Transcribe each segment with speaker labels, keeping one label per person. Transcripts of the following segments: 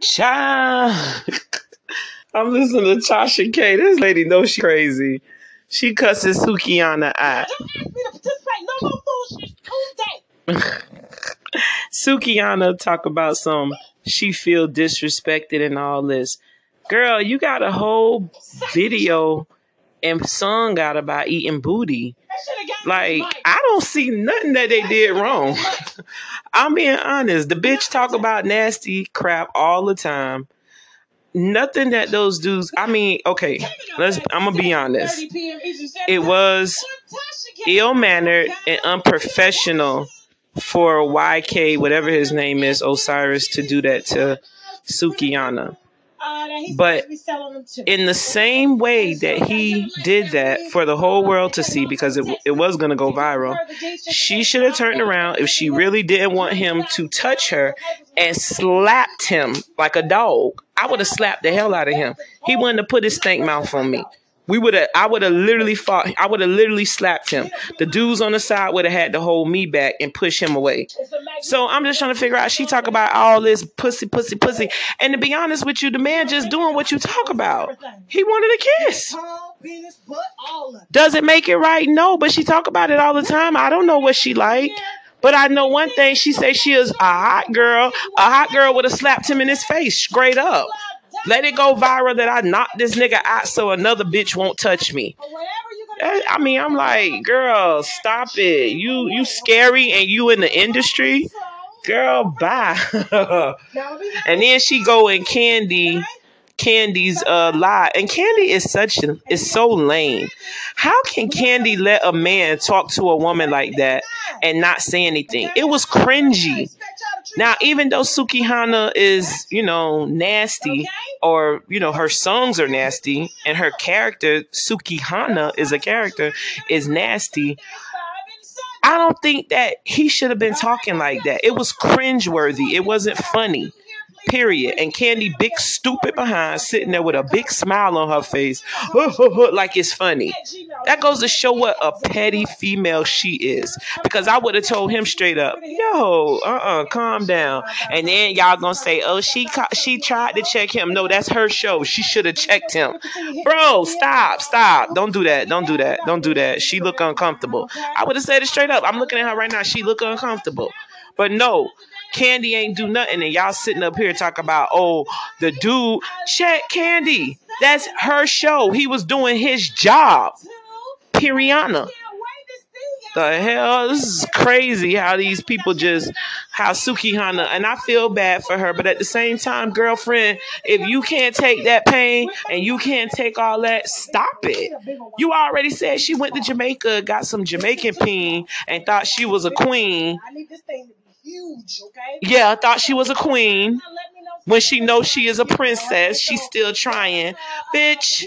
Speaker 1: Child. I'm listening to Tasha K. This lady knows she crazy. She cusses Sukihana out.
Speaker 2: Don't ask me to participate. No more foolishness Tuesday.
Speaker 1: Sukihana talk about some she feel disrespected and all this. Girl, you got a whole video and song out about eating booty.
Speaker 2: That should have got
Speaker 1: Like. I don't see nothing that they did wrong. I'm being honest. The bitch talk about nasty crap all the time. Nothing that those dudes. I mean, okay, let's. I'm gonna be honest.
Speaker 2: 30 p.m. Eastern Standard
Speaker 1: It was ill mannered and unprofessional for YK, whatever his name is, Osiris, to do that to Sukihana.
Speaker 2: Uh,
Speaker 1: But
Speaker 2: supposed to be selling them too.
Speaker 1: In the same way that he did that for the whole world to see, because it, it was gonna go viral, she should have turned around if she really didn't want him to touch her and slapped him like a dog. I would have slapped the hell out of him. He wouldn't have put his stank mouth on me. We would have. I would have literally fought. I would have literally slapped him. The dudes on the side would have had to hold me back and push him away. So I'm just trying to figure out. She talk about all this pussy, pussy, pussy, and to be honest with you, the man just doing what you talk about. He wanted a kiss. Does it make it right? No, but she talk about it all the time. I don't know what she like. But I know one thing. She say she is a hot girl. A hot girl would have slapped him in his face straight up. Let it go viral that I knocked this nigga out so another bitch won't touch me.
Speaker 2: Or whatever you gonna
Speaker 1: Eh, I mean, I'm like, girl, stop it. You you scary and you in the industry, girl. Bye.
Speaker 2: Now, be nice.
Speaker 1: and then she go and Candy, Candy's uh lie, and Candy is such a, is so lame. How can Candy let a man talk to a woman like that and not say anything? It was cringy. Now, even though Sukihana is, you know, nasty, or you know, her songs are nasty, and her character Sukihana is a character is nasty. I don't think that he should have been talking like that. It was cringeworthy. It wasn't funny. Period. And Candy, big stupid behind, sitting there with a big smile on her face, like it's funny. That goes to show what a petty female she is. Because I would have told him straight up, "Yo, uh-uh, calm down." And then y'all gonna say, "Oh, she she tried to check him." No, that's her show. She should have checked him. Bro, stop, stop. Don't do that. Don't do that. Don't do that. She look uncomfortable. I would have said it straight up. I'm looking at her right now. She look uncomfortable. But no, Candy ain't do nothing, and y'all sitting up here talking about, oh, the dude. Check Candy. That's her show. He was doing his job. Piriana. The hell? This is crazy how these people just how Sukihana and I feel bad for her, but at the same time, girlfriend, if you can't take that pain and you can't take all that, stop it. You already said she went to Jamaica, got some Jamaican peen, and thought she was a queen. Yeah, thought she was a queen. When she knows she is a princess, she's still trying. Bitch.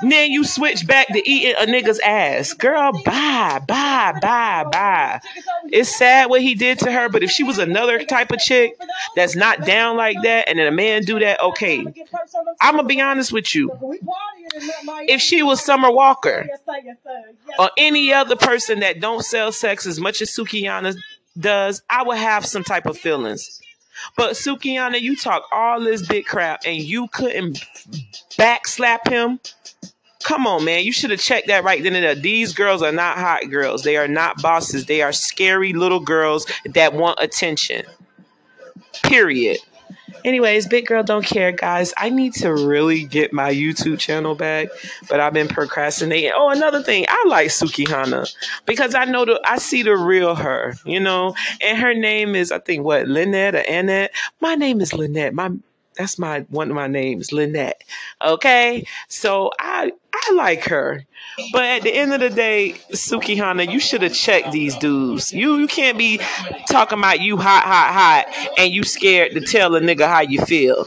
Speaker 2: To
Speaker 1: Then you switch back to eating a nigga's ass. Girl, bye, bye, bye, bye. It's sad what he did to her, but if she was another type of chick that's not down like that and then a man do that, okay. I'm gonna be honest with you. If she was Summer Walker or any other person that don't sell sex as much as Sukihana does, I would have some type of feelings. But Sukihana, you talk all this big crap and you couldn't backslap him. Come on, man. You should have checked that right then and there. These girls are not hot girls. They are not bosses. They are scary little girls that want attention. Period. Anyways, big girl don't care, guys. I need to really get my YouTube channel back, but I've been procrastinating. Oh, another thing, I like Sukihana because I know the I see the real her, you know, and her name is I think what Lynette or Annette. My name is Lynette. My that's my one of my names, Lynette. Okay, so I I like her, but at the end of the day, Sukihana, you should have checked these dudes. You you can't be talking about you hot hot hot and you scared to tell a nigga how you feel.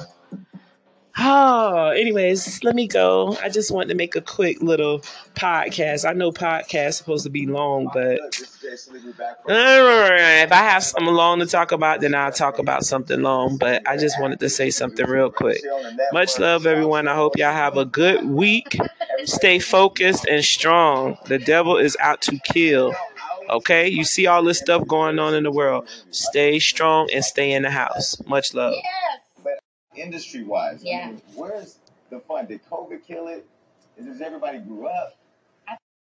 Speaker 1: Oh, anyways, let me go. I just wanted to make a quick little podcast. I know podcasts supposed to be long, but if I have something long to talk about, then I'll talk about something long. But I just wanted to say something real quick. Much love, everyone. I hope y'all have a good week. Stay focused and strong. The devil is out to kill. Okay? You see all this stuff going on in the world. Stay strong and stay in the house. Much love.
Speaker 3: Industry wise. I mean, where's the fun? Did COVID kill it? Is just everybody grew up?